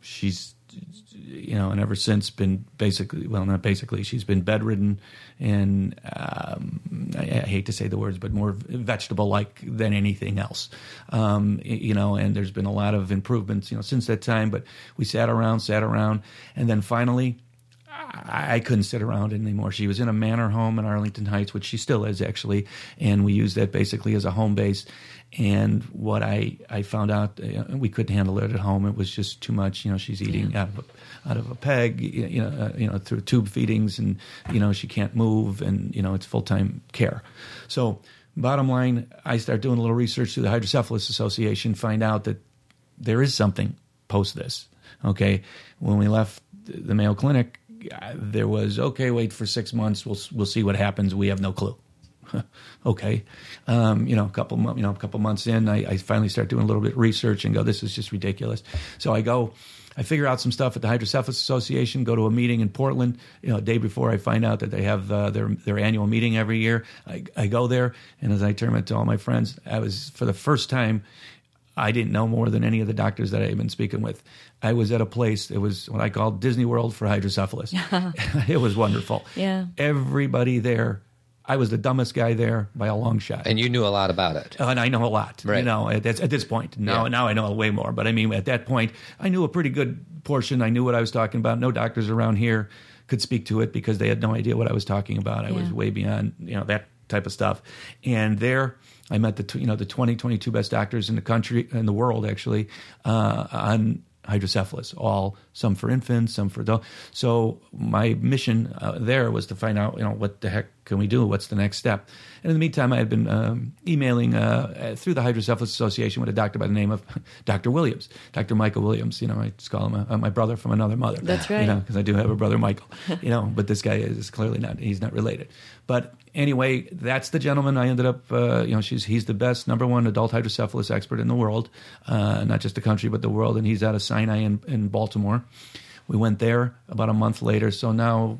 Speaker 3: she's, you know, and ever since been basically, well, not basically, she's been bedridden and um, I, I, hate to say the words, but more vegetable like than anything else. Um, you know, and there's been a lot of improvements, you know, since that time. But we sat around, sat around, and then finally, I couldn't sit around anymore. She was in a manor home in Arlington Heights, which she still is actually, and we used that basically as a home base. And what I, I found out, uh, we couldn't handle it at home. It was just too much. You know, she's eating yeah. out of a, out of a peg, you know, uh, you know, through tube feedings, and you know, she can't move, and you know, it's full time care. So, bottom line, I start doing a little research through the Hydrocephalus Association, find out that there is something post this. Okay, when we left the Mayo Clinic, there was okay. Wait for six months. We'll we'll see what happens. We have no clue. okay, um, you know, a couple you know a couple months in, I, I, finally start doing a little bit of research and go, this is just ridiculous. So I go, I figure out some stuff at the Hydrocephalus Association. Go to a meeting in Portland. You know, a day before I find out that they have uh, their their annual meeting every year. I, I go there, and as I turn it to all my friends, I was for the first time I didn't know more than any of the doctors that I had been speaking with. I was at a place, it was what I called Disney World for hydrocephalus. it was wonderful.
Speaker 2: Yeah.
Speaker 3: Everybody there, I was the dumbest guy there by a long shot.
Speaker 1: And you knew a lot about it.
Speaker 3: and I know a lot,
Speaker 1: right.
Speaker 3: you know, at, at this point. Now, yeah. now I know way more. But I mean, at that point, I knew a pretty good portion. I knew what I was talking about. No doctors around here could speak to it because they had no idea what I was talking about. I yeah. was way beyond, you know, that type of stuff. And there, I met the you know the 20, 22 best doctors in the country in the world actually uh, on hydrocephalus. All some for infants, some for adults. So my mission uh, there was to find out you know what the heck can we do? What's the next step? And in the meantime, I had been um, emailing uh, through the Hydrocephalus Association with a doctor by the name of Dr. Williams, Dr. Michael Williams. You know, I just call him a, my brother from another mother.
Speaker 2: That's right.
Speaker 3: You know, because I do have a brother, Michael. You know, but this guy is clearly not. He's not related. But anyway, that's the gentleman I ended up. Uh, you know, she's he's the best number one adult hydrocephalus expert in the world, uh, not just the country but the world, and he's out of Sinai in, in Baltimore. We went there about a month later. So now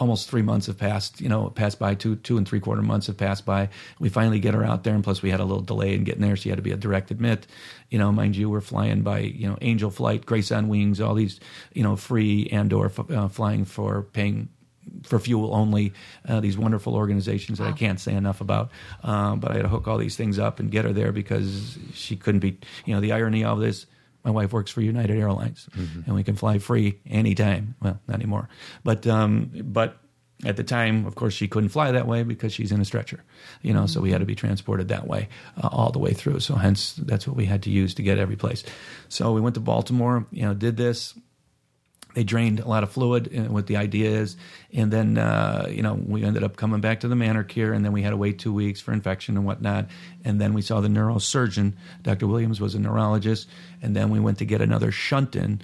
Speaker 3: almost three months have passed, you know, passed by two, two and three quarter months have passed by. We finally get her out there. And plus we had a little delay in getting there. She had to be a direct admit, you know, mind you, we're flying by, you know, angel flight, grace on wings, all these, you know, free and or uh, flying for paying for fuel only. Uh, these wonderful organizations that wow. I can't say enough about. Um, but I had to hook all these things up and get her there because she couldn't be. You know, the irony of this. My wife works for United Airlines, mm-hmm. and we can fly free anytime. Well, not anymore, but um, but at the time, of course, she couldn't fly that way because she's in a stretcher, you know. Mm-hmm. So we had to be transported that way uh, all the way through. So hence, that's what we had to use to get every place. So we went to Baltimore, you know, did this. They drained a lot of fluid, and uh, what the idea is, and then uh, you know we ended up coming back to the ManorCare, and then we had to wait two weeks for infection and whatnot, and then we saw the neurosurgeon. Dr. Williams was a neurologist, and then we went to get another shunt in,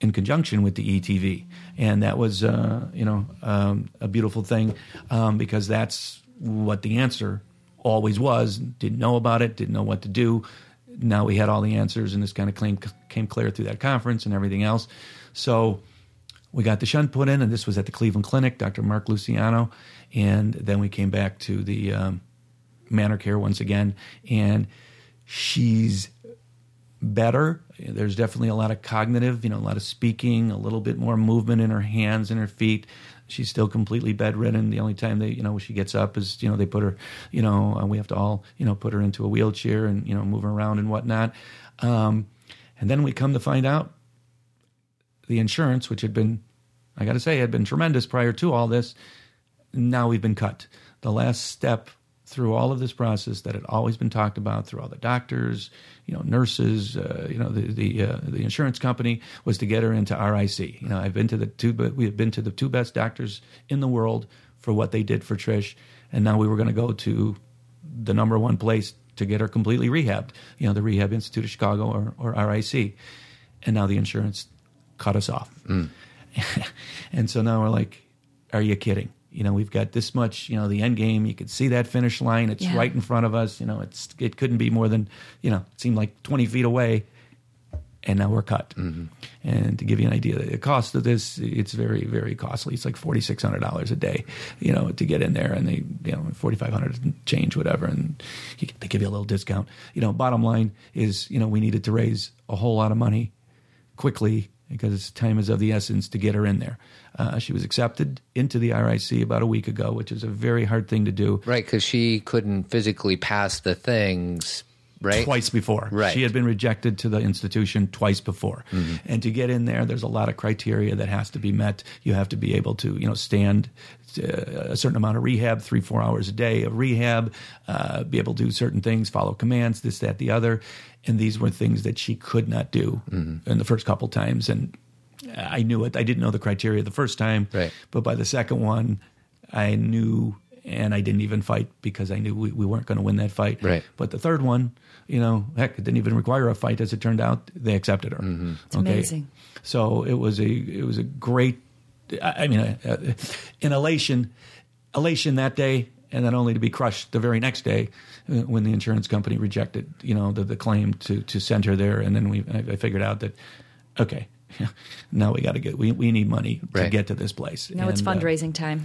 Speaker 3: in conjunction with the ETV, and that was uh, you know um, a beautiful thing um, because that's what the answer always was. Didn't know about it, didn't know what to do. Now we had all the answers, and this kind of came, came clear through that conference and everything else. So we got the shunt put in, and this was at the Cleveland Clinic, Dr. Mark Luciano, and then we came back to the um, ManorCare once again, and she's better. There's definitely a lot of cognitive, you know, a lot of speaking, a little bit more movement in her hands and her feet. She's still completely bedridden. The only time they, you know, she gets up is, you know, they put her, you know, uh, we have to all, you know, put her into a wheelchair and, you know, move her around and whatnot. Um, and then we come to find out the insurance, which had been, I got to say, had been tremendous prior to all this, now we've been cut. The last step through all of this process that had always been talked about through all the doctors, you know, nurses, uh, you know, the the, uh, the insurance company was to get her into RIC. You know, I've been to the two, we have been to the two best doctors in the world for what they did for Trish, and now we were going to go to the number one place to get her completely rehabbed. You know, the Rehab Institute of Chicago or, or RIC, and now the insurance cut us off, mm. and so now we're like, are you kidding? you know we've got this much you know the end game. You can see that finish line. It's yeah. right in front of us. You know it's it couldn't be more than you know it seemed like 20 feet away. And now we're cut. Mm-hmm. and to give you an idea the cost of this it's very very costly. It's like $4600 a day you know to get in there. And they you know 4500 change whatever. And they give you a little discount. You know bottom line is you know we needed to raise a whole lot of money quickly because time is of the essence to get her in there. Uh, she was accepted into the RIC about a week ago, which is a very hard thing to do.
Speaker 1: Right, because she couldn't physically pass the things. Right?
Speaker 3: Twice before.
Speaker 1: Right.
Speaker 3: She had been rejected to the institution twice before. Mm-hmm. And to get in there, there's a lot of criteria that has to be met. You have to be able to, you know, stand uh, a certain amount of rehab, three, four hours a day of rehab, uh, be able to do certain things, follow commands, this, that, the other and these were things that she could not do mm-hmm. in the first couple times and i knew it i didn't know the criteria the first time
Speaker 1: right.
Speaker 3: but by the second one i knew and i didn't even fight because i knew we, we weren't going to win that fight
Speaker 1: right.
Speaker 3: but the third one you know heck it didn't even require a fight as it turned out they accepted her
Speaker 2: mm-hmm. it's okay? amazing
Speaker 3: so it was a it was a great i mean an elation elation that day and then only to be crushed the very next day uh, when the insurance company rejected, you know, the, the claim to to send her there. And then we I figured out that okay, now we got to get we we need money
Speaker 1: right.
Speaker 3: to get to this place.
Speaker 2: Now and, it's uh, fundraising uh, time.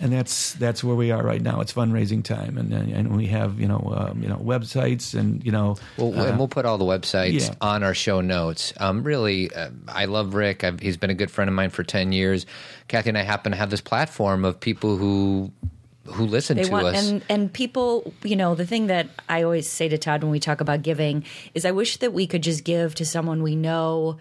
Speaker 3: And that's that's where we are right now. It's fundraising time, and and we have you know um, you know websites, and you know.
Speaker 1: Well, uh, and we'll put all the websites yeah. on our show notes. Um, really, uh, I love Rick. I've, he's been a good friend of mine for ten years. Cathy and I happen to have this platform of people who who listen they to
Speaker 2: want,
Speaker 1: us.
Speaker 2: And, and people, you know, the thing that I always say to Todd when we talk about giving is I wish that we could just give to someone we know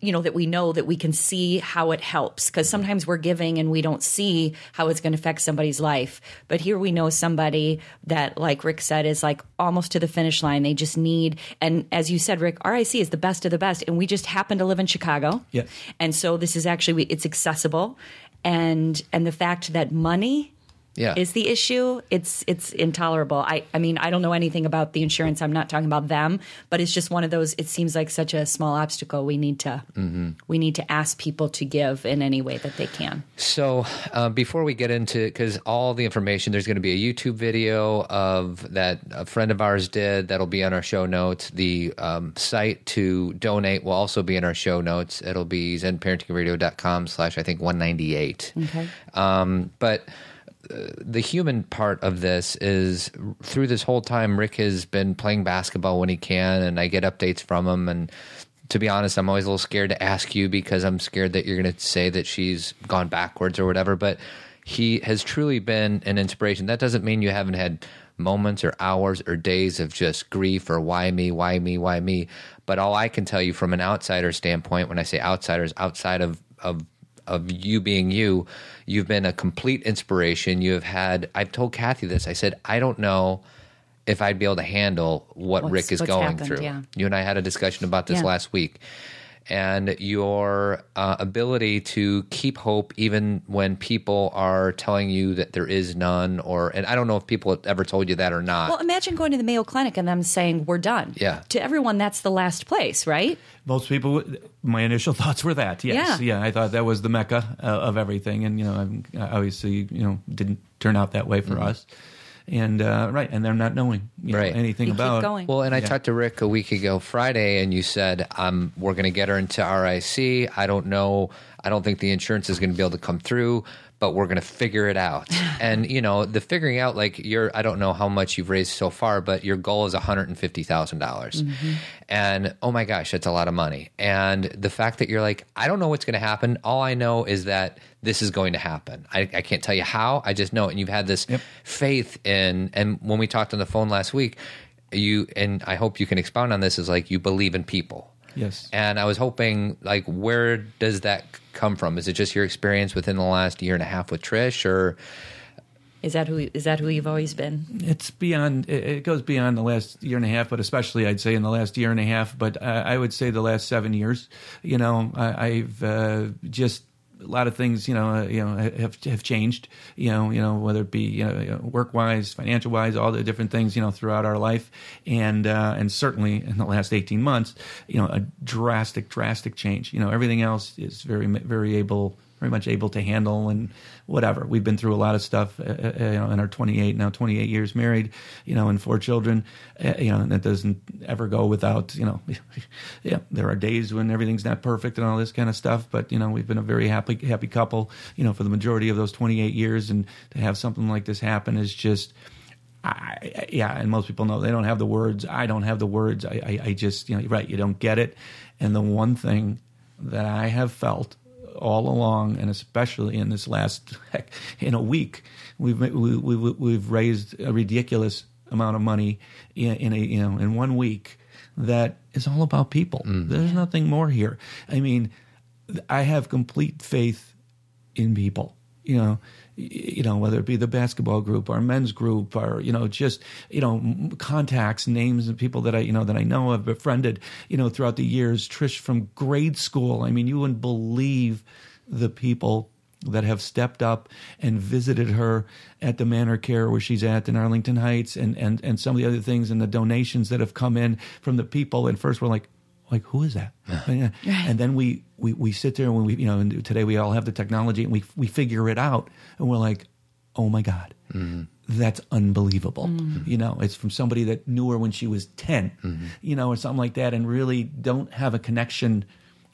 Speaker 2: you know that we know that we can see how it helps because sometimes we're giving and we don't see how it's going to affect somebody's life. But here we know somebody that like rick said is like almost to the finish line. They just need and as you said rick ric is the best of the best and we just happen to live in chicago.
Speaker 3: Yeah.
Speaker 2: And so this is actually it's accessible. And and the fact that money
Speaker 1: Yeah.
Speaker 2: is the issue it's it's intolerable i i mean i don't know anything about the insurance i'm not talking about them but it's just one of those it seems like such a small obstacle we need to
Speaker 1: Mm-hmm.
Speaker 2: we need to ask people to give in any way that they can
Speaker 1: So uh, before we get into, because all the information, there's going to be a YouTube video of that a friend of ours did that'll be on our show notes. The um, site to donate will also be in our show notes. It'll be zenparentingradio.com slash I think 198.
Speaker 2: Okay.
Speaker 1: Um, but the human part of this is through this whole time, Rick has been playing basketball when he can, and I get updates from him. And to be honest, I'm always a little scared to ask you because I'm scared that you're going to say that she's gone backwards or whatever. But he has truly been an inspiration. That doesn't mean you haven't had moments or hours or days of just grief or why me, why me, why me. But all I can tell you from an outsider standpoint, when I say outsiders, outside of, of of you being you, you've been a complete inspiration. You have had. I've told Cathy this. I said I don't know if I'd be able to handle what
Speaker 2: What's-
Speaker 1: Rick is going
Speaker 2: happened,
Speaker 1: through.
Speaker 2: yeah.
Speaker 1: You and I had a discussion about this
Speaker 2: Yeah.
Speaker 1: last week. And your uh, ability to keep hope even when people are telling you that there is none, or, and I don't know if people have ever told you that or not.
Speaker 2: well imagine going to the mayo clinic and them saying we're done
Speaker 1: Yeah.
Speaker 2: to everyone that's the last place right
Speaker 3: Most people, my initial thoughts were that. Yes,
Speaker 2: Yeah.
Speaker 3: yeah, I thought that was the mecca uh, of everything, and you know, I'm, obviously, you know, didn't turn out that way for
Speaker 1: Mm-hmm.
Speaker 3: us, and uh, right, and they're not knowing you know,
Speaker 1: Right.
Speaker 3: anything
Speaker 2: You keep
Speaker 3: about.
Speaker 2: going.
Speaker 1: Well, and I
Speaker 3: Yeah.
Speaker 1: talked to Rick a week ago Friday, and you said um, we're going to get her into RIC. I don't know. I don't think the insurance is going to be able to come through, but we're going to figure it out. and you know, the figuring out, like you're, I don't know how much you've raised so far, but your goal is one hundred and fifty thousand dollars. And oh my gosh, that's a lot of money. And the fact that you're like, I don't know what's going to happen. All I know is that this is going to happen. I, I can't tell you how. I just know it. And you've had this faith in. And when we talked on the phone last week, you and I hope you can expound on this. Is like you believe in people.
Speaker 3: Yes.
Speaker 1: And I was hoping, like, where does that come from? Is it just your experience within the last year and a half with Trish, or
Speaker 2: is that who is that who you've always been
Speaker 3: It's beyond. It it goes beyond the last year and a half, but especially I'd say in the last year and a half. But I, I would say the last seven years. You know, I, I've uh, just a lot of things. You know, uh, you know have have changed. You know, you know whether it be you know, work wise, financial wise, all the different things. You know, throughout our life, and uh, and certainly in the last eighteen months, you know, a drastic, drastic change. You know, everything else is very very able very much able to handle and whatever. We've been through a lot of stuff, uh, uh, you know, in our 28 now 28 years married, you know, and four children, uh, you know, and that doesn't ever go without, you know, yeah, there are days when everything's not perfect and all this kind of stuff, but you know, we've been a very happy happy couple, you know, for the majority of those 28 years, and to have something like this happen is just. I, yeah, and most people know they don't have the words. I don't have the words. I, I, I just, you know, right, you don't get it. And the one thing that I have felt all along, and especially in this last heck, in a week, we've we, we, we've raised a ridiculous amount of money in, in a you know in one week that is all about people. Mm. There's nothing more here. I mean, I have complete faith in people. You know, you know whether it be the basketball group, our men's group, or you know just you know contacts, names of people that I you know that I know have befriended. You know throughout the years, Trish from grade school. I mean, you wouldn't believe the people that have stepped up and visited her at the Manor Care where she's at in Arlington Heights, and and and some of the other things, and the donations that have come in from the people. And first, we're like, like who is that? And, and then we, we we sit there and we you know and today we all have the technology and we we figure it out and we're like oh my god. Mm-hmm. That's unbelievable. Mm-hmm. You know it's from somebody that knew her when she was 10 mm-hmm. you know or something like that and really don't have a connection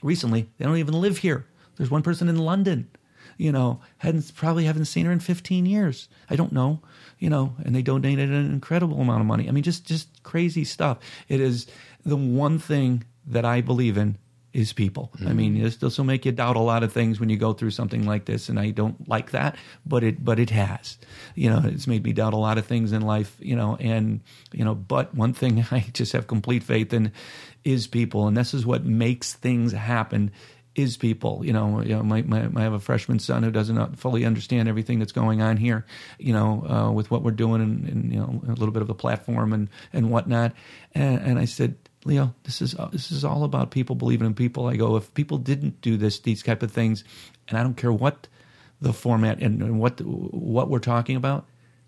Speaker 3: recently. They don't even live here. There's one person in london you know hadn't probably haven't seen her in 15 years. I don't know you know and they donated an incredible amount of money. I mean just just crazy stuff. It is the one thing that i believe in is people i mean this this will make you doubt a lot of things when you go through something like this and i don't like that but it but it has you know it's made me doubt a lot of things in life you know and you know but one thing i just have complete faith in is people and this is what makes things happen is people. You know, you know, my, my, I have a freshman son who doesn't fully understand everything that's going on here. You know, uh, with what we're doing and, and you know a little bit of the platform and and whatnot. And, and I said, Leo, this is this is all about people believing in people. I go, if people didn't do this, these type of things, and I don't care what the format and, and what what we're talking about,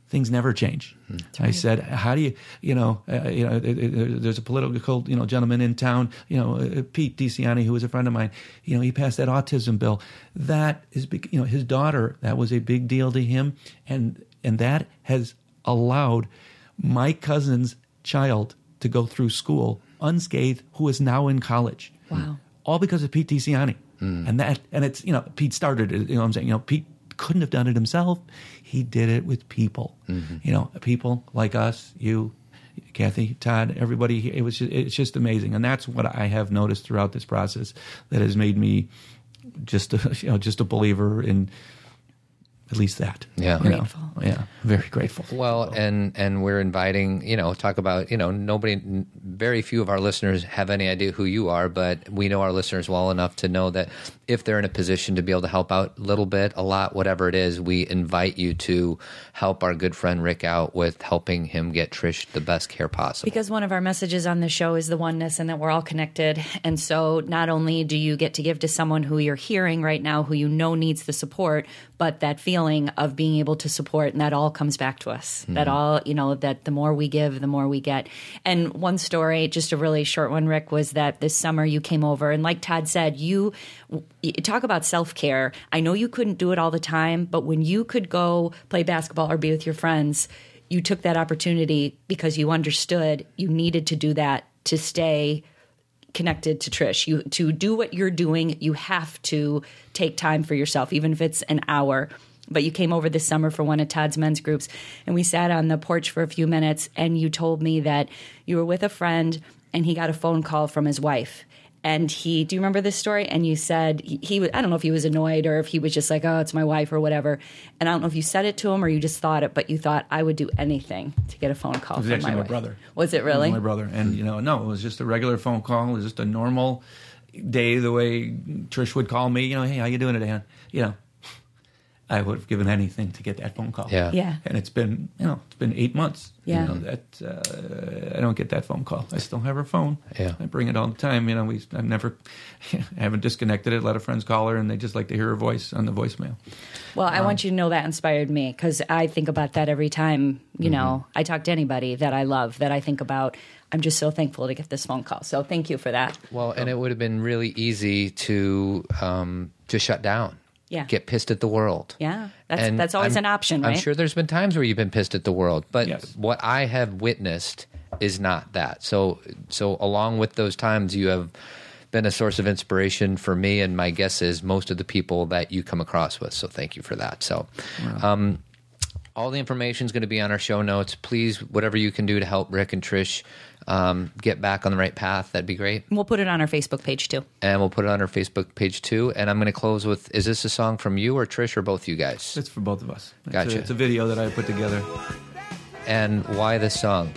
Speaker 3: things never change. I said, "How do you, you know, uh, you know, it- it- there's a political, you know, gentleman in town, you know, uh, Pete DiCianni, who was a friend of mine. You know, he passed that autism bill. That is, you know, his daughter. That was a big deal to him, and and that has allowed my cousin's child to go through school unscathed, who is now in college.
Speaker 2: Wow.
Speaker 3: All because of Pete DiCianni. Hmm. And that, and it's, you know, Pete started it. You know what I'm saying? You know, Pete couldn't have done it himself. He did it with people. Mm-hmm. You know, people like us, you, Cathy, Todd, everybody. It was just, it's just amazing, and that's what I have noticed throughout this process that has made me just a, you know just a believer in at least that.
Speaker 1: Yeah.
Speaker 3: You know? Yeah, very grateful.
Speaker 1: Well, and and we're inviting, you know, talk about, you know, nobody, very few of our listeners have any idea who you are, but we know our listeners well enough to know that if they're in a position to be able to help out a little bit, a lot, whatever it is, we invite you to help our good friend Rick out with helping him get Trish the best care possible.
Speaker 2: Because one of our messages on the show is the oneness and that we're all connected. And so not only do you get to give to someone who you're hearing right now, who you know needs the support, but that feeling of being able to support, and that all comes back to us. Hmm. That all, you know, that the more we give, the more we get. And one story, just a really short one, Rick, was that this summer you came over, and like Todd said, you, you talk about self care. I know you couldn't do it all the time, but when you could go play basketball or be with your friends, you took that opportunity because you understood you needed to do that to stay connected to Trish. You to do what you're doing, you have to take time for yourself, even if it's an hour. But you came over this summer for one of Todd's men's groups, and we sat on the porch for a few minutes. And you told me that you were with a friend, and he got a phone call from his wife. And he, do you remember this story? And you said he, he I don't know if he was annoyed or if he was just like, oh, it's my wife or whatever. And I don't know if you said it to him or you just thought it, but you thought I would do anything to get a phone call
Speaker 3: It was
Speaker 2: from
Speaker 3: actually
Speaker 2: my,
Speaker 3: my,
Speaker 2: wife.
Speaker 3: brother.
Speaker 2: Was it really?
Speaker 3: My brother. And, you know, no, it was just a regular phone call. It was just a normal day the way Trish would call me, you know, hey, how you doing today? hon?" You know, I would have given anything to get that phone call.
Speaker 1: Yeah.
Speaker 2: Yeah.
Speaker 3: And it's been, you know, it's been eight months.
Speaker 2: Yeah.
Speaker 3: You know, that, uh, I don't get that phone call. I still have her phone.
Speaker 1: Yeah.
Speaker 3: I bring it all the time. You know, we, I've never, I haven't disconnected it. A lot of friends call her and they just like to hear her voice on the voicemail.
Speaker 2: Well, I want you to know that inspired me because I think about that every time, you know, I talk to anybody that I love that I think about. I'm just so thankful to get this phone call. So thank you for that.
Speaker 1: Well, and it would have been really easy to um, to shut down.
Speaker 2: Yeah.
Speaker 1: Get pissed at the world.
Speaker 2: Yeah. That's
Speaker 1: And
Speaker 2: that's always
Speaker 1: I'm-
Speaker 2: an option, right?
Speaker 1: I'm sure there's been times where you've been pissed at the world, but
Speaker 3: Yes.
Speaker 1: what I have witnessed is not that. So, so along with those times, you have been a source of inspiration for me, and my guess is most of the people that you come across with. So, thank you for that. So, um, all the information is going to be on our show notes. Please, whatever you can do to help Rick and Trish um, get back on the right path, that'd be great.
Speaker 2: We'll put it on our Facebook page too.
Speaker 1: And we'll put it on our Facebook page too. And I'm going to close with: Is this a song from you or Trish or both you guys?
Speaker 3: It's for both of us. It's
Speaker 1: Gotcha.
Speaker 3: A, it's a video that I put together
Speaker 1: And why this song?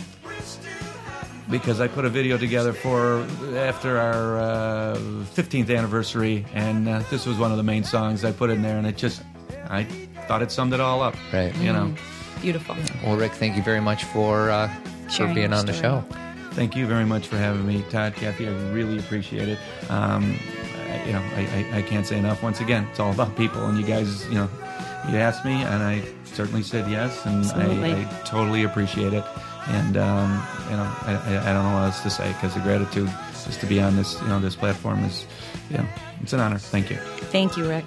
Speaker 3: because I put a video together for after our uh, 15th anniversary, and uh, this was one of the main songs I put in there, and it just I thought it summed it all up.
Speaker 1: Right.
Speaker 3: You know.
Speaker 2: Beautiful.
Speaker 1: Well, Rick, thank you very much for uh, for being
Speaker 2: your
Speaker 1: on the show
Speaker 3: thank you very much for having me, Todd, Cathy. I really appreciate it. Um, I, you know, I, I, I, can't say enough. Once again, it's all about people, and you guys, you know, you asked me, and I certainly said yes, and I, I, totally appreciate it. And um, you know, I, I don't know what else to say because the gratitude just to be on this, you know, this platform is, you know, it's an honor. Thank you.
Speaker 2: Thank you, Rick.